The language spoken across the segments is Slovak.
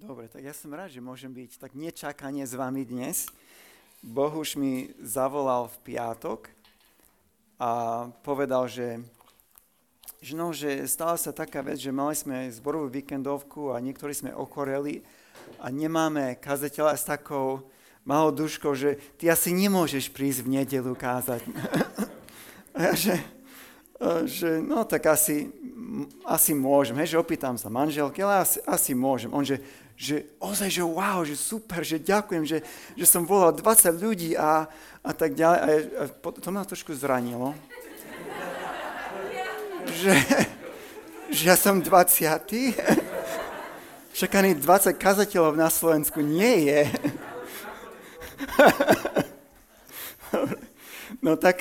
Dobre, tak ja som rád, že môžem byť tak nečakanie s vami dnes. Boh už mi zavolal v piatok a povedal, že, že, no, že stala sa taká vec, že mali sme zborovú víkendovku a niektorí sme okoreli a nemáme kazateľa s takou malou duškou, že ty asi nemôžeš prísť v nedelu kázať. a že, že no tak asi, asi môžem, hej, že opýtam sa manželky, ale asi, asi môžem. On, že, že ozaj, že wow, že super, že ďakujem, že, že som volal 20 ľudí a, a tak ďalej. A, a to ma trošku zranilo. že, že ja som 20. Však ani 20 kazateľov na Slovensku nie je. no tak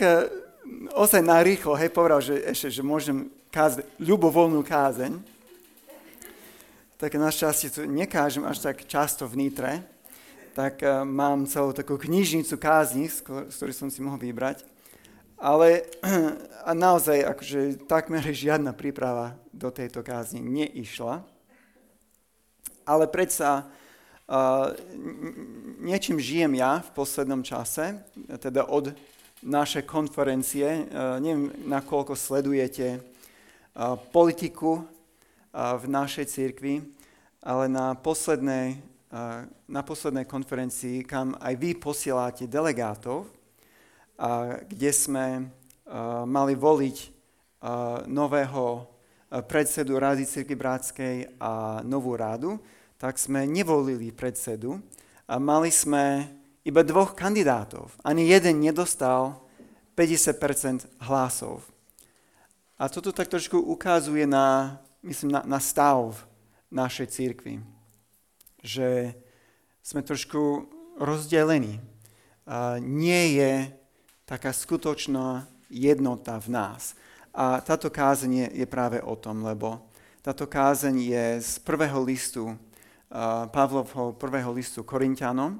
ozaj narýchlo, hej, povedal, že ešte, že môžem kázať ľubovoľnú kázeň tak našťastie tu nekážem až tak často v Nitre, tak uh, mám celú takú knižnicu kázni, z, ktorej som si mohol vybrať. Ale a naozaj akože takmer žiadna príprava do tejto kázni neišla. Ale predsa uh, niečím žijem ja v poslednom čase, teda od našej konferencie. Uh, neviem, nakoľko sledujete uh, politiku v našej církvi, ale na poslednej, na poslednej konferencii, kam aj vy posielate delegátov, kde sme mali voliť nového predsedu Rady Cirky Bratskej a novú rádu, tak sme nevolili predsedu a mali sme iba dvoch kandidátov. Ani jeden nedostal 50% hlasov. A toto tak trošku ukazuje na myslím, na, na stav našej církvy. Že sme trošku rozdelení. Nie je taká skutočná jednota v nás. A táto kázeň je, práve o tom, lebo táto kázeň je z prvého listu, Pavlovho prvého listu Korintianom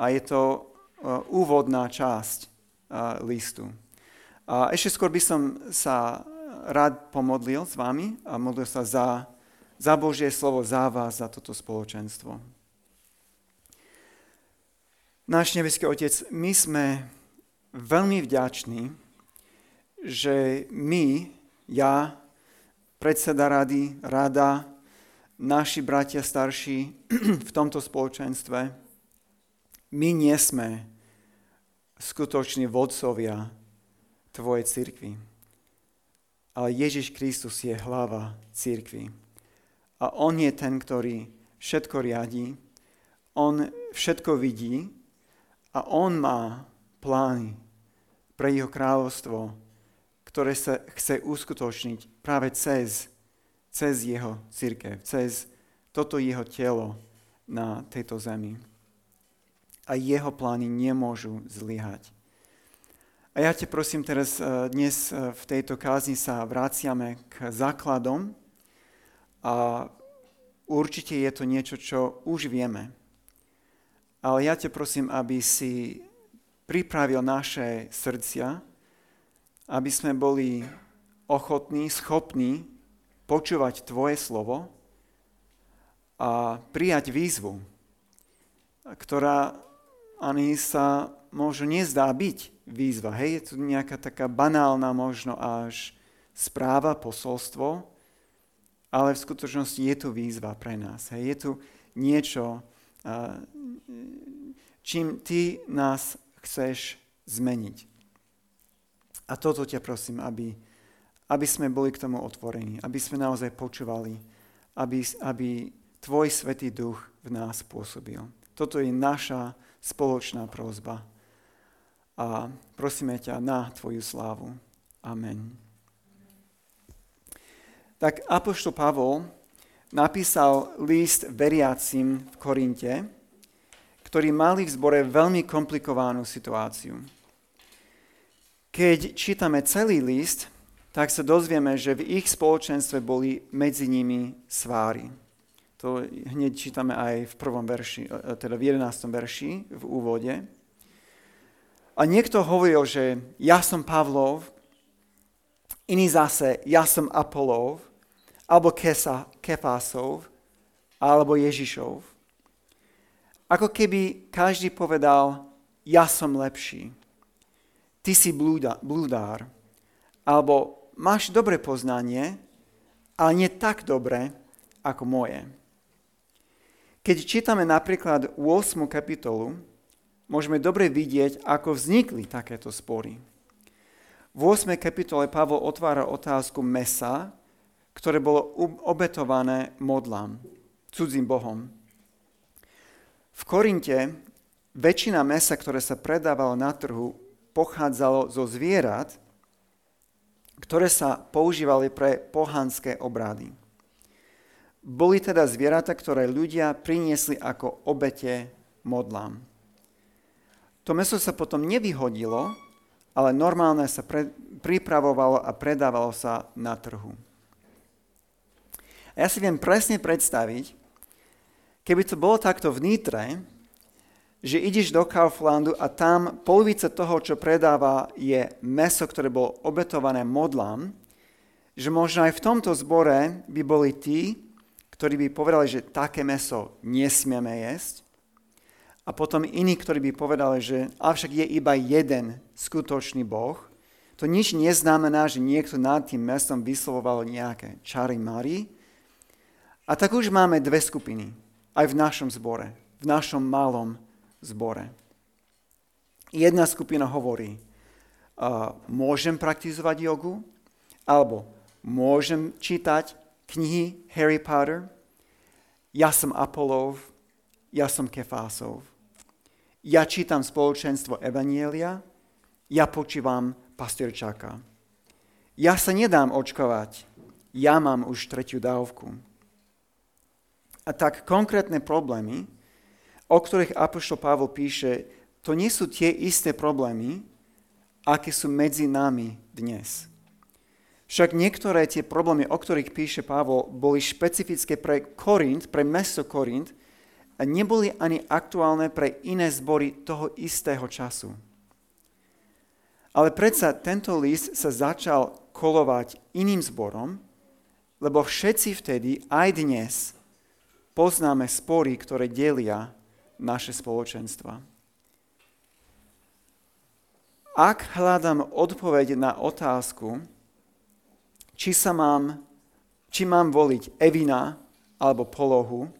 a je to úvodná časť listu. A ešte skôr by som sa rád pomodlil s vami a modlil sa za, za Božie slovo, za vás, za toto spoločenstvo. Náš nebeský Otec, my sme veľmi vďační, že my, ja, predseda rady, rada, naši bratia starší v tomto spoločenstve, my nie sme skutoční vodcovia Tvojej cirkvi ale Ježiš Kristus je hlava církvy. A on je ten, ktorý všetko riadí, on všetko vidí a on má plány pre jeho kráľovstvo, ktoré sa chce uskutočniť práve cez, cez jeho církev, cez toto jeho telo na tejto zemi. A jeho plány nemôžu zlyhať. A ja te prosím teraz, eh, dnes eh, v tejto kázni sa vraciame k základom a určite je to niečo, čo už vieme. Ale ja te prosím, aby si pripravil naše srdcia, aby sme boli ochotní, schopní počúvať Tvoje slovo a prijať výzvu, ktorá ani sa možno nezdá byť výzva. Hej, je tu nejaká taká banálna možno až správa, posolstvo, ale v skutočnosti je tu výzva pre nás. Hej, je tu niečo, čím ty nás chceš zmeniť. A toto ťa prosím, aby, aby sme boli k tomu otvorení, aby sme naozaj počúvali, aby, aby tvoj Svetý Duch v nás pôsobil. Toto je naša spoločná prozba a prosíme ťa na Tvoju slávu. Amen. Tak Apoštol Pavol napísal list veriacim v Korinte, ktorí mali v zbore veľmi komplikovanú situáciu. Keď čítame celý list, tak sa dozvieme, že v ich spoločenstve boli medzi nimi sváry. To hneď čítame aj v prvom verši, teda v 11. verši v úvode. A niekto hovoril, že ja som Pavlov, iný zase ja som Apolov, alebo Kesa, Kefásov, alebo Ježišov. Ako keby každý povedal, ja som lepší, ty si blúda, blúdár, alebo máš dobré poznanie, ale nie tak dobré ako moje. Keď čítame napríklad 8. kapitolu, môžeme dobre vidieť, ako vznikli takéto spory. V 8. kapitole Pavol otvára otázku mesa, ktoré bolo obetované modlám, cudzím bohom. V Korinte väčšina mesa, ktoré sa predávalo na trhu, pochádzalo zo zvierat, ktoré sa používali pre pohanské obrady. Boli teda zvieratá, ktoré ľudia priniesli ako obete modlám. To meso sa potom nevyhodilo, ale normálne sa pre, pripravovalo a predávalo sa na trhu. A ja si viem presne predstaviť, keby to bolo takto v Nitre, že ideš do Kauflandu a tam polovica toho, čo predáva, je meso, ktoré bolo obetované modlám, že možno aj v tomto zbore by boli tí, ktorí by povedali, že také meso nesmieme jesť, a potom iní, ktorí by povedali, že avšak je iba jeden skutočný Boh, to nič neznamená, že niekto nad tým mestom vyslovoval nejaké čary mary. A tak už máme dve skupiny, aj v našom zbore, v našom malom zbore. Jedna skupina hovorí, uh, môžem praktizovať jogu, alebo môžem čítať knihy Harry Potter, ja som Apolov, ja som Kefásov. Ja čítam spoločenstvo Evanielia, ja počívam pastierčáka. Ja sa nedám očkovať, ja mám už tretiu dávku. A tak konkrétne problémy, o ktorých Apoštol Pavol píše, to nie sú tie isté problémy, aké sú medzi nami dnes. Však niektoré tie problémy, o ktorých píše Pavol, boli špecifické pre Korint, pre mesto Korint, a neboli ani aktuálne pre iné zbory toho istého času. Ale predsa tento list sa začal kolovať iným zborom, lebo všetci vtedy, aj dnes, poznáme spory, ktoré delia naše spoločenstva. Ak hľadám odpoveď na otázku, či, sa mám, či mám voliť Evina alebo polohu,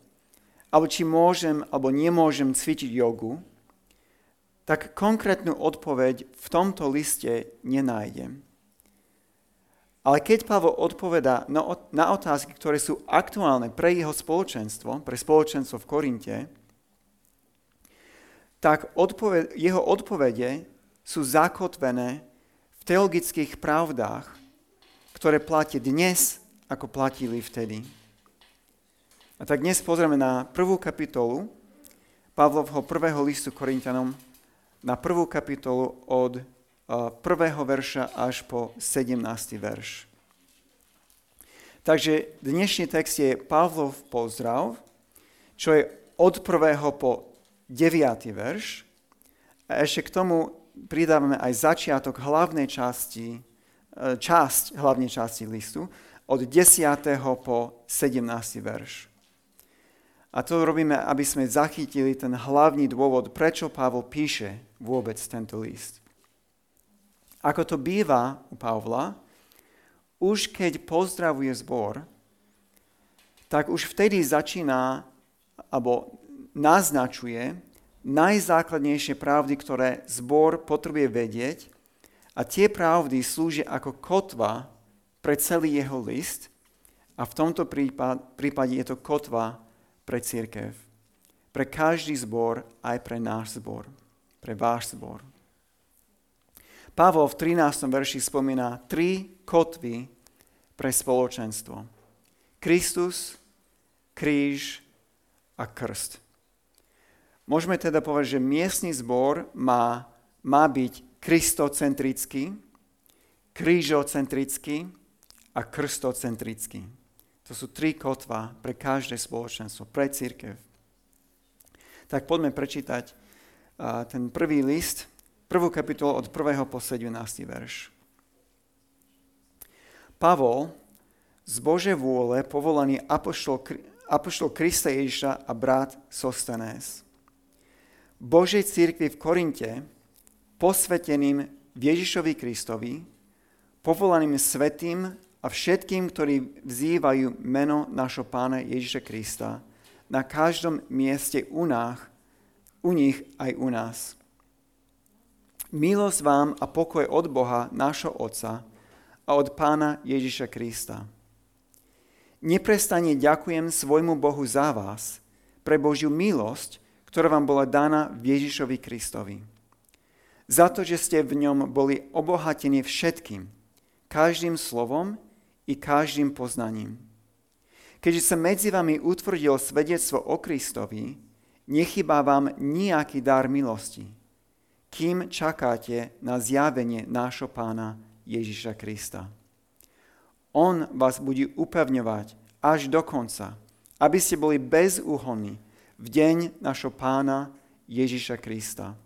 alebo či môžem alebo nemôžem cvičiť jogu, tak konkrétnu odpoveď v tomto liste nenájdem. Ale keď Pavol odpoveda na otázky, ktoré sú aktuálne pre jeho spoločenstvo, pre spoločenstvo v Korinte, tak odpoved, jeho odpovede sú zakotvené v teologických pravdách, ktoré platia dnes, ako platili vtedy. A tak dnes pozrieme na prvú kapitolu Pavlovho prvého listu Korintianom, na prvú kapitolu od prvého verša až po 17. verš. Takže dnešný text je Pavlov pozdrav, čo je od prvého po 9. verš. A ešte k tomu pridávame aj začiatok hlavnej časti, časť hlavnej časti listu, od 10. po 17. verš. A to robíme, aby sme zachytili ten hlavný dôvod, prečo Pavol píše vôbec tento list. Ako to býva u Pavla, už keď pozdravuje zbor, tak už vtedy začína alebo naznačuje najzákladnejšie pravdy, ktoré zbor potrebuje vedieť a tie pravdy slúžia ako kotva pre celý jeho list a v tomto prípade je to kotva pre církev. Pre každý zbor, aj pre náš zbor. Pre váš zbor. Pavol v 13. verši spomína tri kotvy pre spoločenstvo. Kristus, kríž a krst. Môžeme teda povedať, že miestny zbor má, má byť kristocentrický, krížocentrický a krstocentrický. To sú tri kotva pre každé spoločenstvo, pre církev. Tak poďme prečítať ten prvý list, prvú kapitolu od 1. po 17. verš. Pavol, z Bože vôle povolaný apoštol, apoštol Krista Ježiša a brat Sostenés. Božej církvi v Korinte, posveteným Ježišovi Kristovi, povolaným svetým a všetkým, ktorí vzývajú meno našho pána Ježiša Krista, na každom mieste u, nás, u nich aj u nás. Milosť vám a pokoj od Boha, nášho Otca a od Pána Ježiša Krista. Neprestane ďakujem svojmu Bohu za vás, pre Božiu milosť, ktorá vám bola daná v Ježišovi Kristovi. Za to, že ste v ňom boli obohatení všetkým, každým slovom i každým poznaním. Keďže sa medzi vami utvrdil svedectvo o Kristovi, nechybá vám nejaký dar milosti – kým čakáte na zjavenie nášho pána Ježiša Krista. On vás bude upevňovať až do konca, aby ste boli bezúhonní v deň našho pána Ježiša Krista.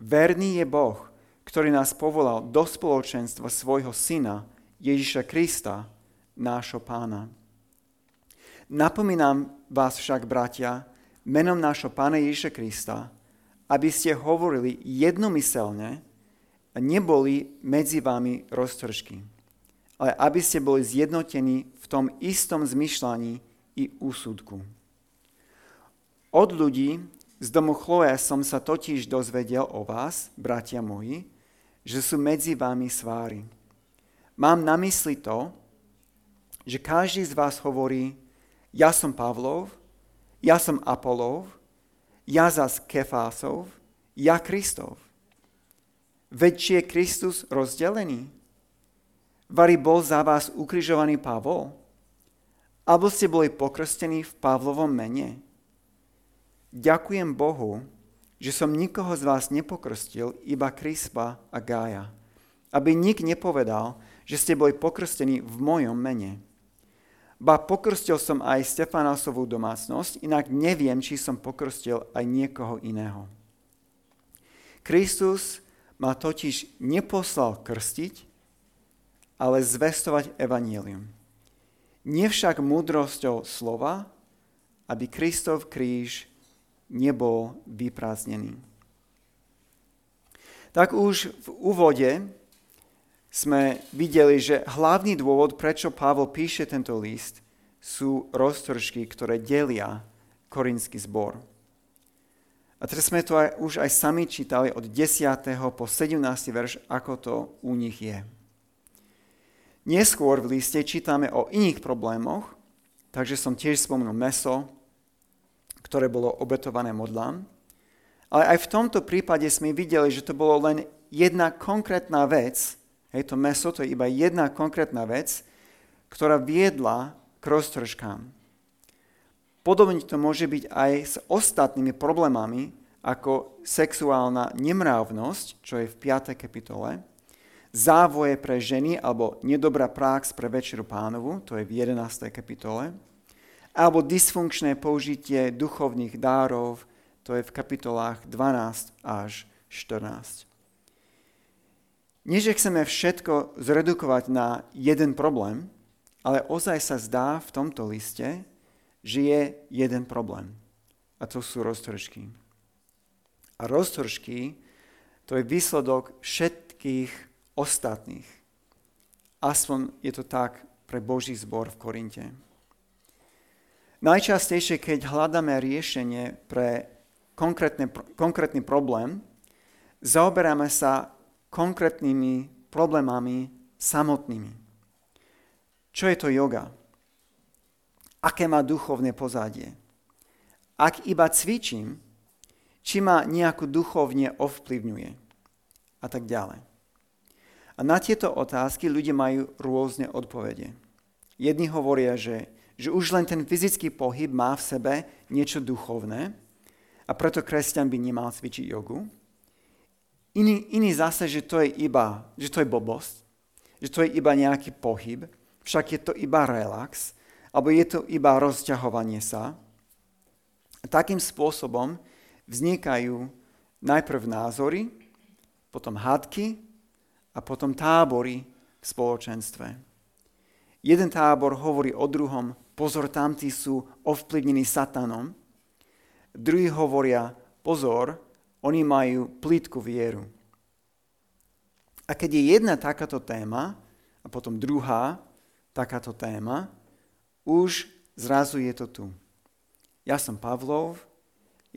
Verný je Boh, ktorý nás povolal do spoločenstva svojho syna Ježiša Krista, nášho pána. Napomínam vás však, bratia, menom nášho pána Ježiša Krista, aby ste hovorili jednomyselne a neboli medzi vami roztržky, ale aby ste boli zjednotení v tom istom zmyšľaní i úsudku. Od ľudí z domu Chloe som sa totiž dozvedel o vás, bratia moji, že sú medzi vami svári. Mám na mysli to, že každý z vás hovorí, ja som Pavlov, ja som Apolov, ja zas Kefásov, ja Kristov. Veď či je Kristus rozdelený? Vary bol za vás ukrižovaný Pavol? Alebo ste boli pokrstení v Pavlovom mene? Ďakujem Bohu, že som nikoho z vás nepokrstil, iba Krispa a Gája. Aby nik nepovedal, že ste boli pokrstení v mojom mene. Ba pokrstil som aj Stefanásovú domácnosť, inak neviem, či som pokrstil aj niekoho iného. Kristus ma totiž neposlal krstiť, ale zvestovať evanílium. Nie však múdrosťou slova, aby Kristov kríž nebol vyprázdnený. Tak už v úvode sme videli, že hlavný dôvod, prečo Pavol píše tento list, sú roztržky, ktoré delia korinský zbor. A teraz sme to aj, už aj sami čítali od 10. po 17. verš, ako to u nich je. Neskôr v liste čítame o iných problémoch, takže som tiež spomenul meso, ktoré bolo obetované modlám. Ale aj v tomto prípade sme videli, že to bolo len jedna konkrétna vec, Hej, to meso to je iba jedna konkrétna vec, ktorá viedla k roztržkám. Podobne to môže byť aj s ostatnými problémami, ako sexuálna nemravnosť, čo je v 5. kapitole, závoje pre ženy alebo nedobrá prax pre večeru pánovu, to je v 11. kapitole, alebo dysfunkčné použitie duchovných dárov, to je v kapitolách 12 až 14. Nie, že chceme všetko zredukovať na jeden problém, ale ozaj sa zdá v tomto liste, že je jeden problém. A to sú roztržky. A roztržky to je výsledok všetkých ostatných. Aspoň je to tak pre Boží zbor v Korinte. Najčastejšie, keď hľadáme riešenie pre konkrétny problém, zaoberáme sa konkrétnymi problémami samotnými. Čo je to yoga? Aké má duchovné pozadie? Ak iba cvičím, či ma nejako duchovne ovplyvňuje? A tak ďalej. A na tieto otázky ľudia majú rôzne odpovede. Jedni hovoria, že, že už len ten fyzický pohyb má v sebe niečo duchovné a preto kresťan by nemal cvičiť jogu. Iný, iný zase, že to je iba, že to je blbosť, že to je iba nejaký pohyb, však je to iba relax, alebo je to iba rozťahovanie sa. Takým spôsobom vznikajú najprv názory, potom hádky a potom tábory v spoločenstve. Jeden tábor hovorí o druhom pozor, tamtí sú ovplyvnení satanom. Druhí hovoria, pozor, oni majú plítku vieru. A keď je jedna takáto téma, a potom druhá takáto téma, už zrazu je to tu. Ja som Pavlov,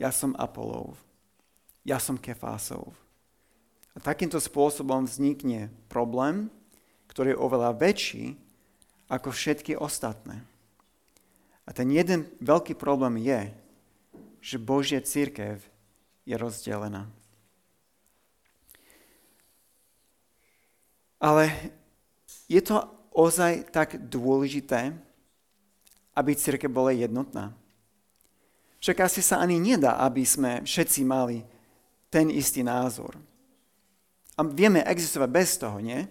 ja som Apolov, ja som Kefásov. A takýmto spôsobom vznikne problém, ktorý je oveľa väčší ako všetky ostatné. A ten jeden veľký problém je, že Božia církev je rozdelená. Ale je to ozaj tak dôležité, aby církev bola jednotná. Však asi sa ani nedá, aby sme všetci mali ten istý názor. A vieme existovať bez toho, nie?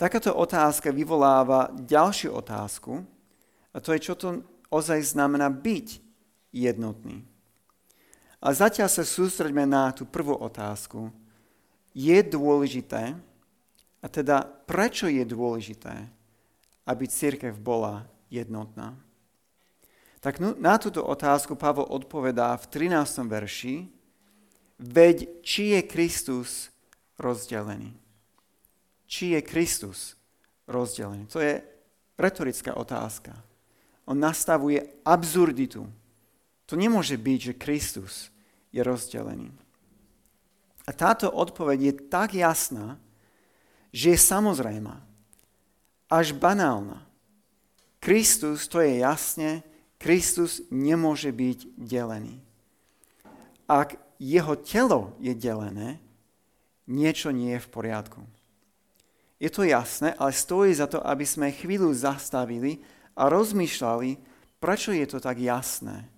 Takáto otázka vyvoláva ďalšiu otázku, a to je, čo to ozaj znamená byť jednotný. A zatiaľ sa sústreďme na tú prvú otázku. Je dôležité, a teda prečo je dôležité, aby církev bola jednotná? Tak na túto otázku Pavol odpovedá v 13. verši, veď či je Kristus rozdelený. Či je Kristus rozdelený. To je retorická otázka. On nastavuje absurditu. To nemôže byť, že Kristus je rozdelený. A táto odpoveď je tak jasná, že je samozrejmá, až banálna. Kristus, to je jasne, Kristus nemôže byť delený. Ak jeho telo je delené, niečo nie je v poriadku. Je to jasné, ale stojí za to, aby sme chvíľu zastavili a rozmýšľali, prečo je to tak jasné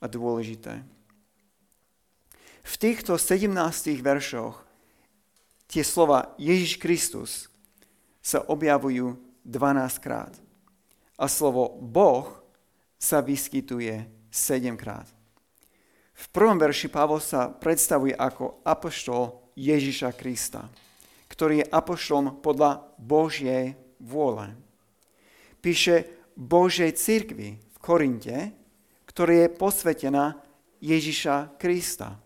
a dôležité. V týchto 17 veršoch tie slova Ježiš Kristus sa objavujú 12 krát. A slovo Boh sa vyskytuje sedemkrát. V prvom verši Pavol sa predstavuje ako apoštol Ježiša Krista, ktorý je apoštolom podľa Božej vôle. Píše Božej cirkvi v Korinte, ktorá je posvetená Ježiša Krista.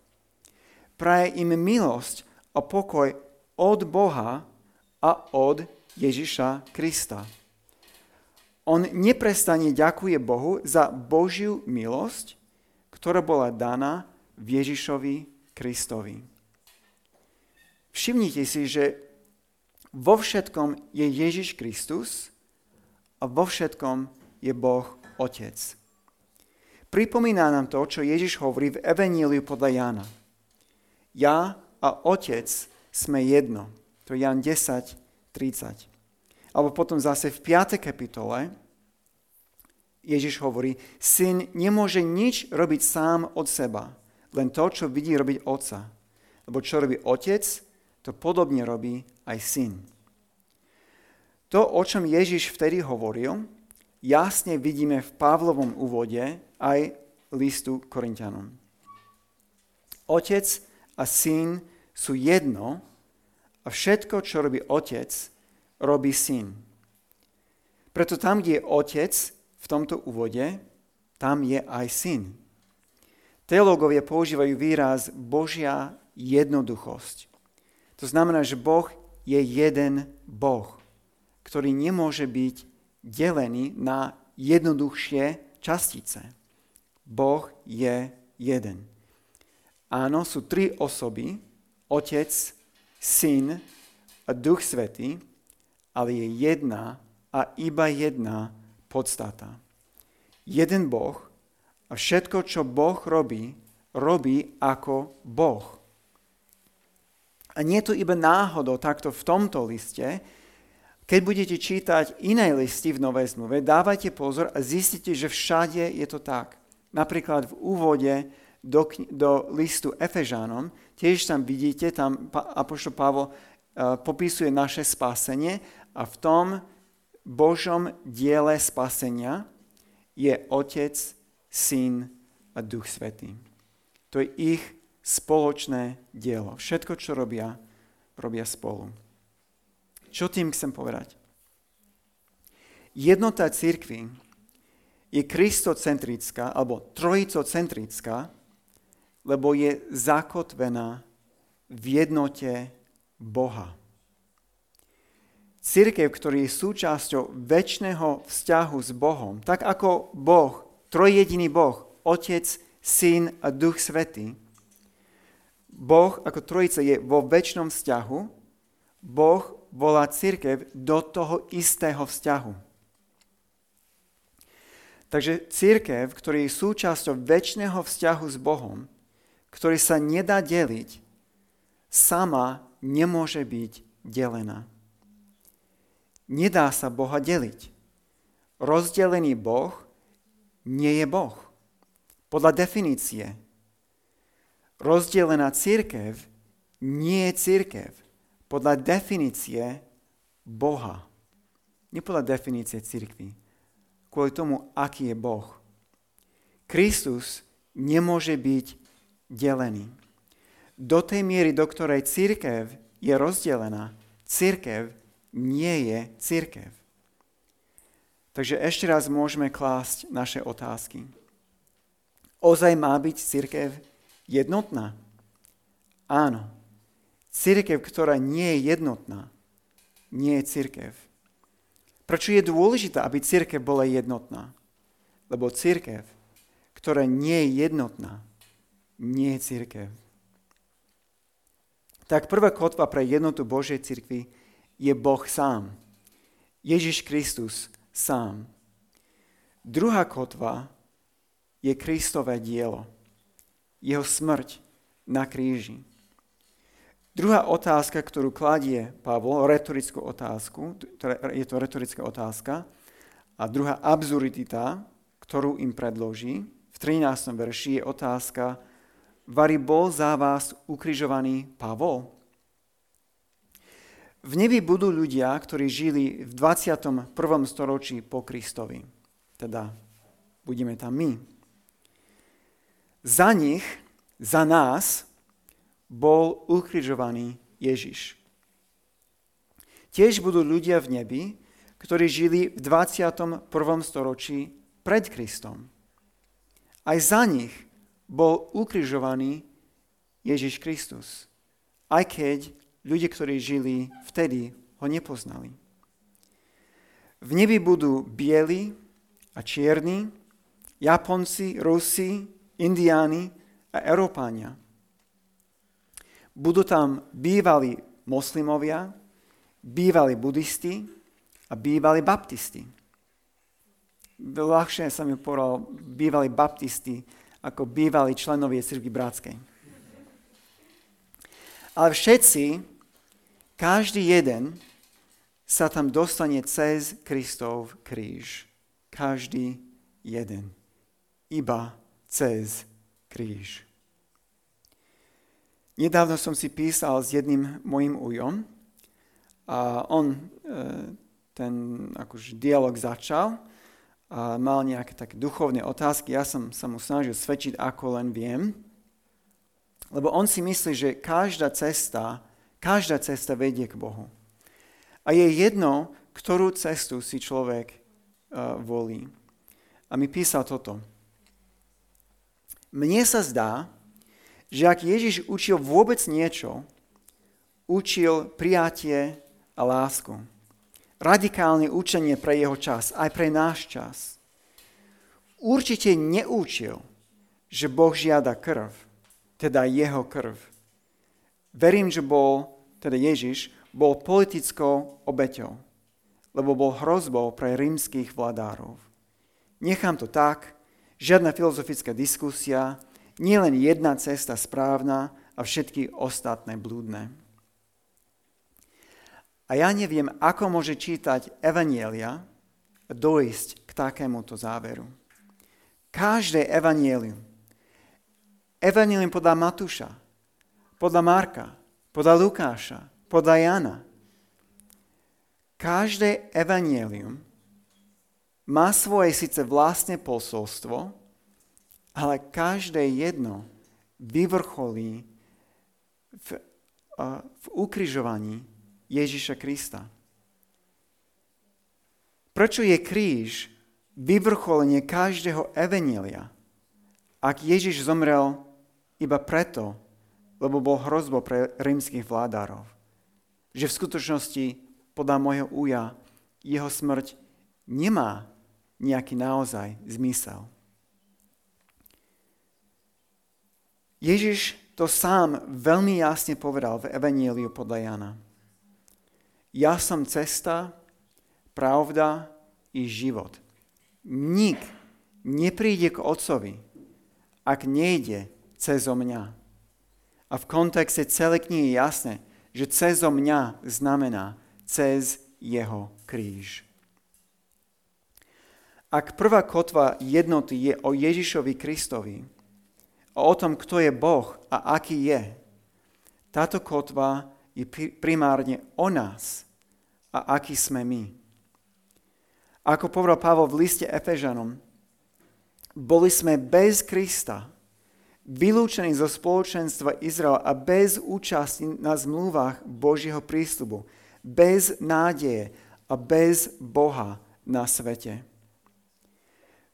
Praje im milosť a pokoj od Boha a od Ježiša Krista on neprestane ďakuje Bohu za Božiu milosť, ktorá bola daná v Ježišovi Kristovi. Všimnite si, že vo všetkom je Ježiš Kristus a vo všetkom je Boh Otec. Pripomína nám to, čo Ježiš hovorí v Evaníliu podľa Jána. Ja a Otec sme jedno. To je Jan 10, 30. Alebo potom zase v 5. kapitole Ježiš hovorí, syn nemôže nič robiť sám od seba, len to, čo vidí robiť otca. Lebo čo robí otec, to podobne robí aj syn. To, o čom Ježiš vtedy hovoril, jasne vidíme v Pavlovom úvode aj listu Korintianom. Otec a syn sú jedno a všetko, čo robí otec, robí syn. Preto tam, kde je otec, v tomto úvode, tam je aj syn. Teológovia používajú výraz Božia jednoduchosť. To znamená, že Boh je jeden Boh, ktorý nemôže byť delený na jednoduchšie častice. Boh je jeden. Áno, sú tri osoby, Otec, Syn a Duch Svetý, ale je jedna a iba jedna podstata. Jeden Boh a všetko, čo Boh robí, robí ako Boh. A nie je to iba náhodou takto v tomto liste. Keď budete čítať iné listy v Novej zmluve, dávajte pozor a zistite, že všade je to tak. Napríklad v úvode do, do listu Efežánom, tiež tam vidíte, tam Apoštol Pavol uh, popisuje naše spásenie a v tom Božom diele spasenia je Otec, Syn a Duch Svetý. To je ich spoločné dielo. Všetko, čo robia, robia spolu. Čo tým chcem povedať? Jednota církvy je kristocentrická alebo trojicocentrická, lebo je zakotvená v jednote Boha. Církev, ktorý je súčasťou väčšného vzťahu s Bohom, tak ako Boh, trojjediný Boh, Otec, Syn a Duch Svetý, Boh ako trojica je vo väčšnom vzťahu, Boh volá církev do toho istého vzťahu. Takže církev, ktorý je súčasťou väčšného vzťahu s Bohom, ktorý sa nedá deliť, sama nemôže byť delená. Nedá sa Boha deliť. Rozdelený Boh nie je Boh. Podľa definície. Rozdelená církev nie je církev. Podľa definície Boha. Nie podľa definície církvy. Kvôli tomu, aký je Boh. Kristus nemôže byť delený. Do tej miery, do ktorej církev je rozdelená, církev nie je církev. Takže ešte raz môžeme klásť naše otázky. Ozaj má byť církev jednotná? Áno. Církev, ktorá nie je jednotná, nie je církev. Prečo je dôležité, aby církev bola jednotná? Lebo církev, ktorá nie je jednotná, nie je církev. Tak prvá kotva pre jednotu Božej církvy je Boh sám. Ježiš Kristus sám. Druhá kotva je Kristové dielo. Jeho smrť na kríži. Druhá otázka, ktorú kladie Pavol, retorickú otázku, je to retorická otázka, a druhá absurdita, ktorú im predloží, v 13. verši je otázka, Vary bol za vás ukrižovaný Pavol? V nebi budú ľudia, ktorí žili v 21. storočí po Kristovi. Teda budeme tam my. Za nich, za nás, bol ukrižovaný Ježiš. Tiež budú ľudia v nebi, ktorí žili v 21. storočí pred Kristom. Aj za nich bol ukrižovaný Ježiš Kristus. Aj keď ľudia, ktorí žili vtedy, ho nepoznali. V nebi budú bieli a čierni, Japonci, Rusi, Indiáni a Európania. Budú tam bývali moslimovia, bývali buddhisti a bývali baptisti. Ľahšie sa mi povedal bývali baptisti ako bývali členovie cirkvi bratskej. Ale všetci každý jeden sa tam dostane cez Kristov kríž. Každý jeden. Iba cez kríž. Nedávno som si písal s jedným mojim ujom a on e, ten akože dialog začal a mal nejaké také duchovné otázky. Ja som sa mu snažil svedčiť, ako len viem. Lebo on si myslí, že každá cesta Každá cesta vedie k Bohu. A je jedno, ktorú cestu si človek uh, volí. A mi písal toto. Mne sa zdá, že ak Ježiš učil vôbec niečo, učil prijatie a lásku. Radikálne učenie pre jeho čas, aj pre náš čas. Určite neúčil, že Boh žiada krv, teda jeho krv. Verím, že bol teda Ježiš, bol politickou obeťou, lebo bol hrozbou pre rímskych vladárov. Nechám to tak, žiadna filozofická diskusia, nie len jedna cesta správna a všetky ostatné blúdne. A ja neviem, ako môže čítať Evanielia dojsť k takémuto záveru. Každé Evanielium, Evanielium podľa Matúša, podľa Marka, podľa Lukáša, podľa Jana. Každé evanielium má svoje síce vlastné posolstvo, ale každé jedno vyvrcholí v, v ukrižovaní Ježiša Krista. Prečo je kríž vyvrcholenie každého evenielia? Ak Ježiš zomrel iba preto, lebo bol hrozbo pre rímskych vládárov. Že v skutočnosti, podľa môjho úja, jeho smrť nemá nejaký naozaj zmysel. Ježiš to sám veľmi jasne povedal v Evangeliu podľa Jana. Ja som cesta, pravda i život. Nik nepríde k Otcovi, ak nejde cez mňa. A v kontexte celej knihy je jasné, že cez mňa znamená cez jeho kríž. Ak prvá kotva jednoty je o Ježišovi Kristovi, o tom, kto je Boh a aký je, táto kotva je primárne o nás a aký sme my. Ako povedal Pavol v liste Efežanom, boli sme bez Krista, vylúčení zo spoločenstva Izraela a bez účasti na zmluvách Božieho prísľubu, bez nádeje a bez Boha na svete.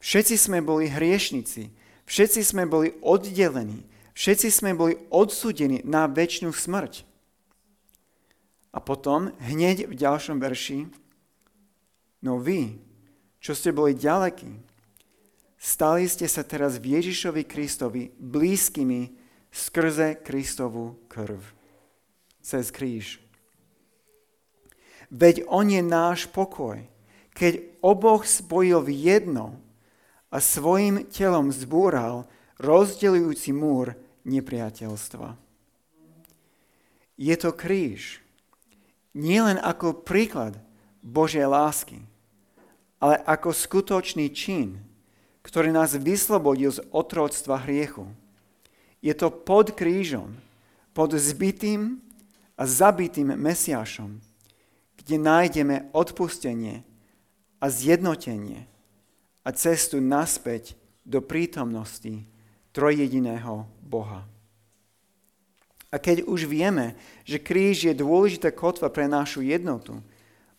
Všetci sme boli hriešnici, všetci sme boli oddelení, všetci sme boli odsudení na väčšinu smrť. A potom, hneď v ďalšom verši, no vy, čo ste boli ďalekí, stali ste sa teraz v Ježišovi Kristovi blízkymi skrze Kristovu krv. Cez kríž. Veď On je náš pokoj, keď oboch spojil v jedno a svojim telom zbúral rozdeľujúci múr nepriateľstva. Je to kríž, nielen ako príklad Božej lásky, ale ako skutočný čin, ktorý nás vyslobodil z otroctva hriechu. Je to pod krížom, pod zbytým a zabitým Mesiašom, kde nájdeme odpustenie a zjednotenie a cestu naspäť do prítomnosti trojjediného Boha. A keď už vieme, že kríž je dôležitá kotva pre našu jednotu,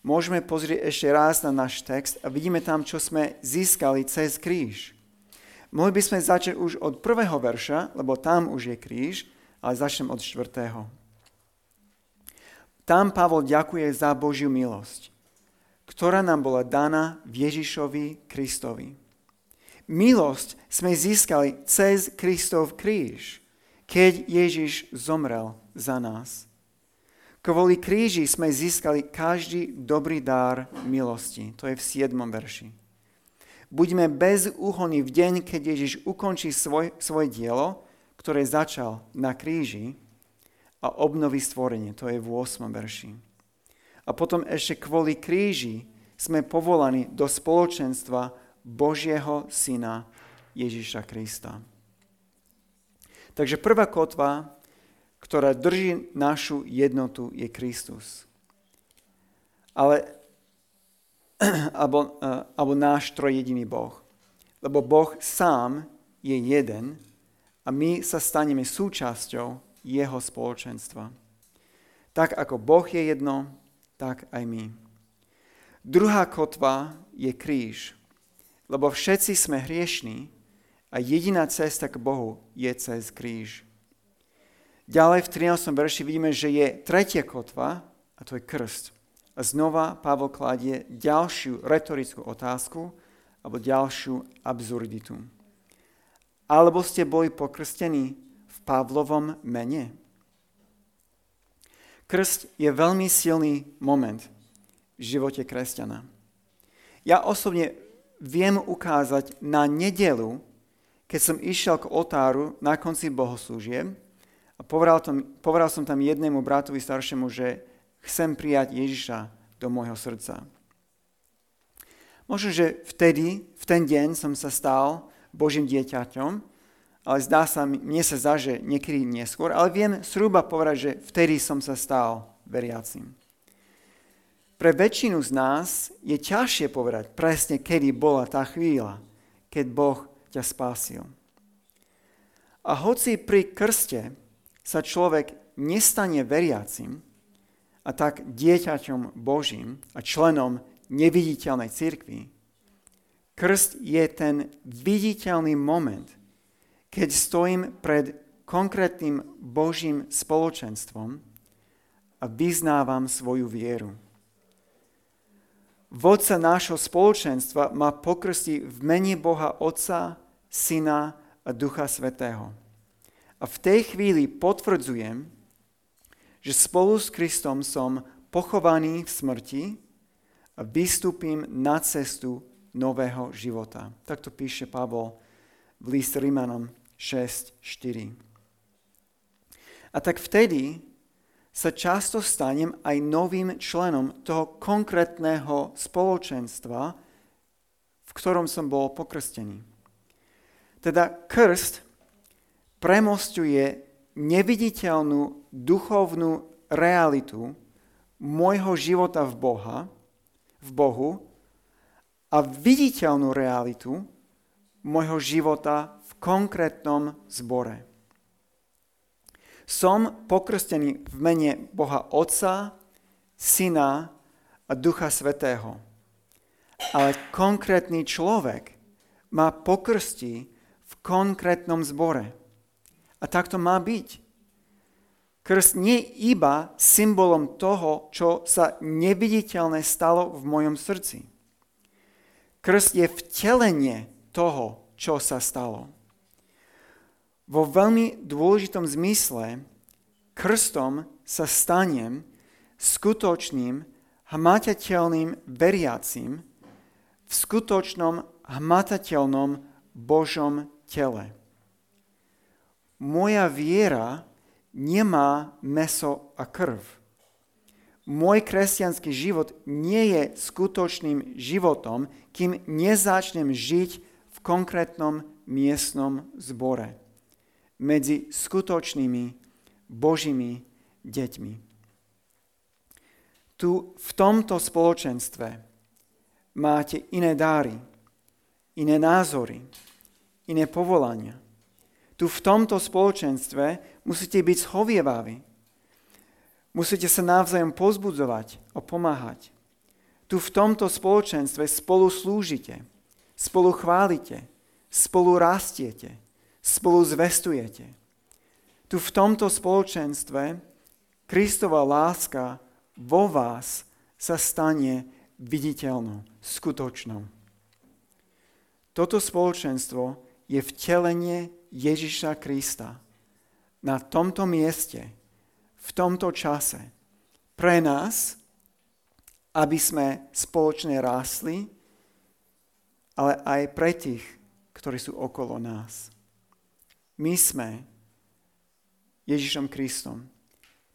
môžeme pozrieť ešte raz na náš text a vidíme tam, čo sme získali cez kríž. Mohli by sme začať už od prvého verša, lebo tam už je kríž, ale začnem od štvrtého. Tam Pavol ďakuje za Božiu milosť, ktorá nám bola daná v Ježišovi Kristovi. Milosť sme získali cez Kristov kríž keď Ježiš zomrel za nás. Kvôli kríži sme získali každý dobrý dár milosti. To je v 7. verši. Buďme bez úhony v deň, keď Ježiš ukončí svoj, svoje dielo, ktoré začal na kríži a obnoví stvorenie. To je v 8. verši. A potom ešte kvôli kríži sme povolaní do spoločenstva Božieho Syna Ježiša Krista. Takže prvá kotva, ktorá drží našu jednotu, je Kristus. Ale, alebo, eh, alebo náš trojjediný Boh. Lebo Boh sám je jeden a my sa staneme súčasťou jeho spoločenstva. Tak ako Boh je jedno, tak aj my. Druhá kotva je kríž, lebo všetci sme hriešní a jediná cesta k Bohu je cez kríž. Ďalej v 13. verši vidíme, že je tretia kotva a to je krst. A znova Pavel kladie ďalšiu retorickú otázku alebo ďalšiu absurditu. Alebo ste boli pokrstení v Pavlovom mene? Krst je veľmi silný moment v živote kresťana. Ja osobne viem ukázať na nedelu, keď som išiel k otáru na konci bohoslúžie a povedal, tom, povedal som tam jednému bratovi staršiemu, že chcem prijať Ježiša do môjho srdca. Možno, že vtedy, v ten deň som sa stal Božím dieťaťom, ale zdá sa, mne sa zdá, že niekedy neskôr, ale viem sruba povedať, že vtedy som sa stal veriacim. Pre väčšinu z nás je ťažšie povedať presne, kedy bola tá chvíľa, keď Boh ťa spásil. A hoci pri krste sa človek nestane veriacim, a tak dieťaťom Božím a členom neviditeľnej cirkvi. Krst je ten viditeľný moment, keď stojím pred konkrétnym Božím spoločenstvom a vyznávam svoju vieru. Vodca nášho spoločenstva ma pokrstí v mene Boha Otca, Syna a Ducha Svetého. A v tej chvíli potvrdzujem, že spolu s Kristom som pochovaný v smrti a vystúpim na cestu nového života. Takto píše Pavol v list Rímanom 6.4. A tak vtedy sa často stanem aj novým členom toho konkrétneho spoločenstva, v ktorom som bol pokrstený. Teda krst premostuje neviditeľnú duchovnú realitu môjho života v Boha, v Bohu a viditeľnú realitu môjho života konkrétnom zbore. Som pokrstený v mene Boha Otca, Syna a Ducha Svetého. Ale konkrétny človek má pokrstí v konkrétnom zbore. A tak to má byť. Krst nie iba symbolom toho, čo sa neviditeľné stalo v mojom srdci. Krst je vtelenie toho, čo sa stalo. Vo veľmi dôležitom zmysle krstom sa stanem skutočným, hmatateľným veriacím v skutočnom, hmatateľnom Božom tele moja viera nemá meso a krv. Môj kresťanský život nie je skutočným životom, kým nezačnem žiť v konkrétnom miestnom zbore medzi skutočnými Božími deťmi. Tu v tomto spoločenstve máte iné dáry, iné názory, iné povolania – tu v tomto spoločenstve musíte byť schovievaví. Musíte sa navzájom pozbudzovať a pomáhať. Tu v tomto spoločenstve spolu slúžite, spolu chválite, spolu rastiete, spolu zvestujete. Tu v tomto spoločenstve Kristova láska vo vás sa stane viditeľnou, skutočnou. Toto spoločenstvo je vtelenie Ježiša Krista na tomto mieste, v tomto čase, pre nás, aby sme spoločne rásli, ale aj pre tých, ktorí sú okolo nás. My sme Ježišom Kristom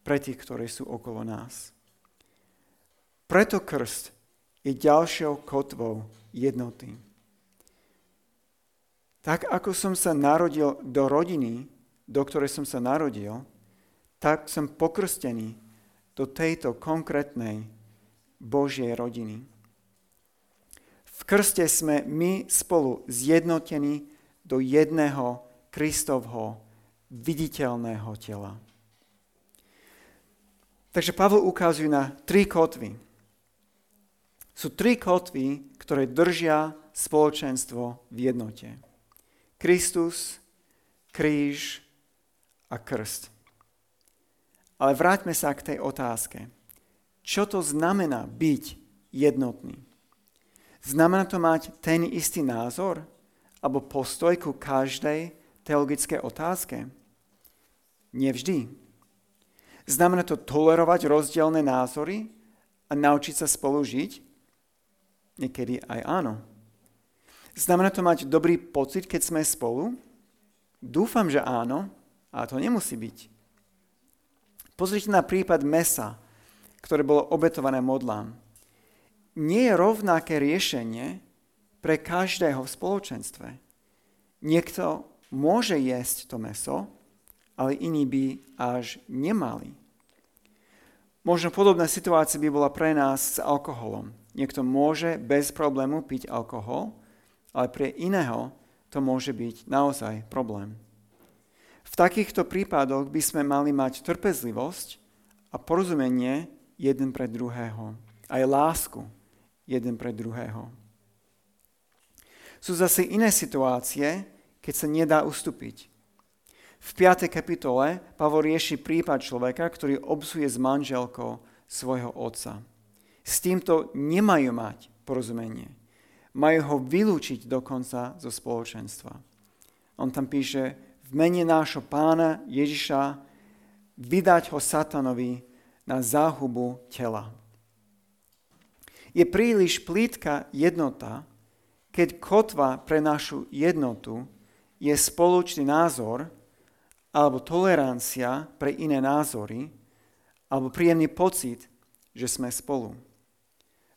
pre tých, ktorí sú okolo nás. Preto krst je ďalšou kotvou jednoty. Tak ako som sa narodil do rodiny, do ktorej som sa narodil, tak som pokrstený do tejto konkrétnej Božej rodiny. V krste sme my spolu zjednotení do jedného Kristovho viditeľného tela. Takže Pavel ukazuje na tri kotvy. Sú tri kotvy, ktoré držia spoločenstvo v jednote. Kristus, kríž a krst. Ale vráťme sa k tej otázke. Čo to znamená byť jednotný? Znamená to mať ten istý názor alebo postoj ku každej teologické otázke? Nevždy. Znamená to tolerovať rozdielne názory a naučiť sa spolu žiť? Niekedy aj áno. Znamená to mať dobrý pocit, keď sme spolu? Dúfam, že áno, ale to nemusí byť. Pozrite na prípad mesa, ktoré bolo obetované modlám. Nie je rovnaké riešenie pre každého v spoločenstve. Niekto môže jesť to meso, ale iní by až nemali. Možno podobná situácia by bola pre nás s alkoholom. Niekto môže bez problému piť alkohol, ale pre iného to môže byť naozaj problém. V takýchto prípadoch by sme mali mať trpezlivosť a porozumenie jeden pre druhého. Aj lásku jeden pre druhého. Sú zase iné situácie, keď sa nedá ustúpiť. V 5. kapitole Pavol rieši prípad človeka, ktorý obsuje s manželkou svojho otca. S týmto nemajú mať porozumenie. Majú ho vylúčiť dokonca zo spoločenstva. On tam píše, v mene nášho pána Ježiša vydať ho satanovi na záhubu tela. Je príliš plítka jednota, keď kotva pre našu jednotu je spoločný názor alebo tolerancia pre iné názory alebo príjemný pocit, že sme spolu.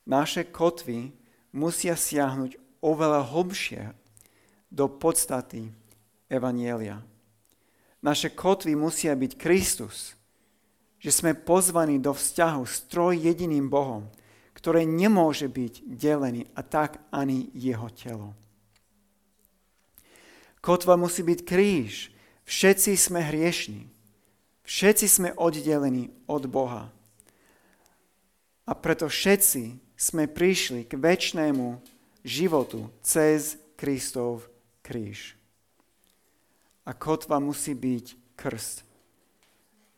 Naše kotvy musia siahnuť oveľa hlbšie do podstaty Evanielia. Naše kotvy musia byť Kristus, že sme pozvaní do vzťahu s troj jediným Bohom, ktoré nemôže byť delený a tak ani jeho telo. Kotva musí byť kríž. Všetci sme hriešní. Všetci sme oddelení od Boha. A preto všetci sme prišli k väčšnému životu cez Kristov kríž. A kotva musí byť krst.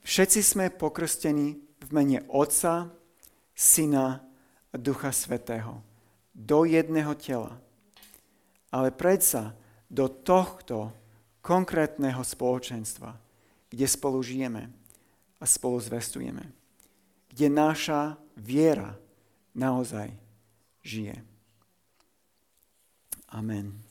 Všetci sme pokrstení v mene Otca, Syna Ducha Svetého do jedného tela. Ale predsa do tohto konkrétneho spoločenstva, kde spolu žijeme a spolu zvestujeme. Kde naša viera naozaj žije. Amen.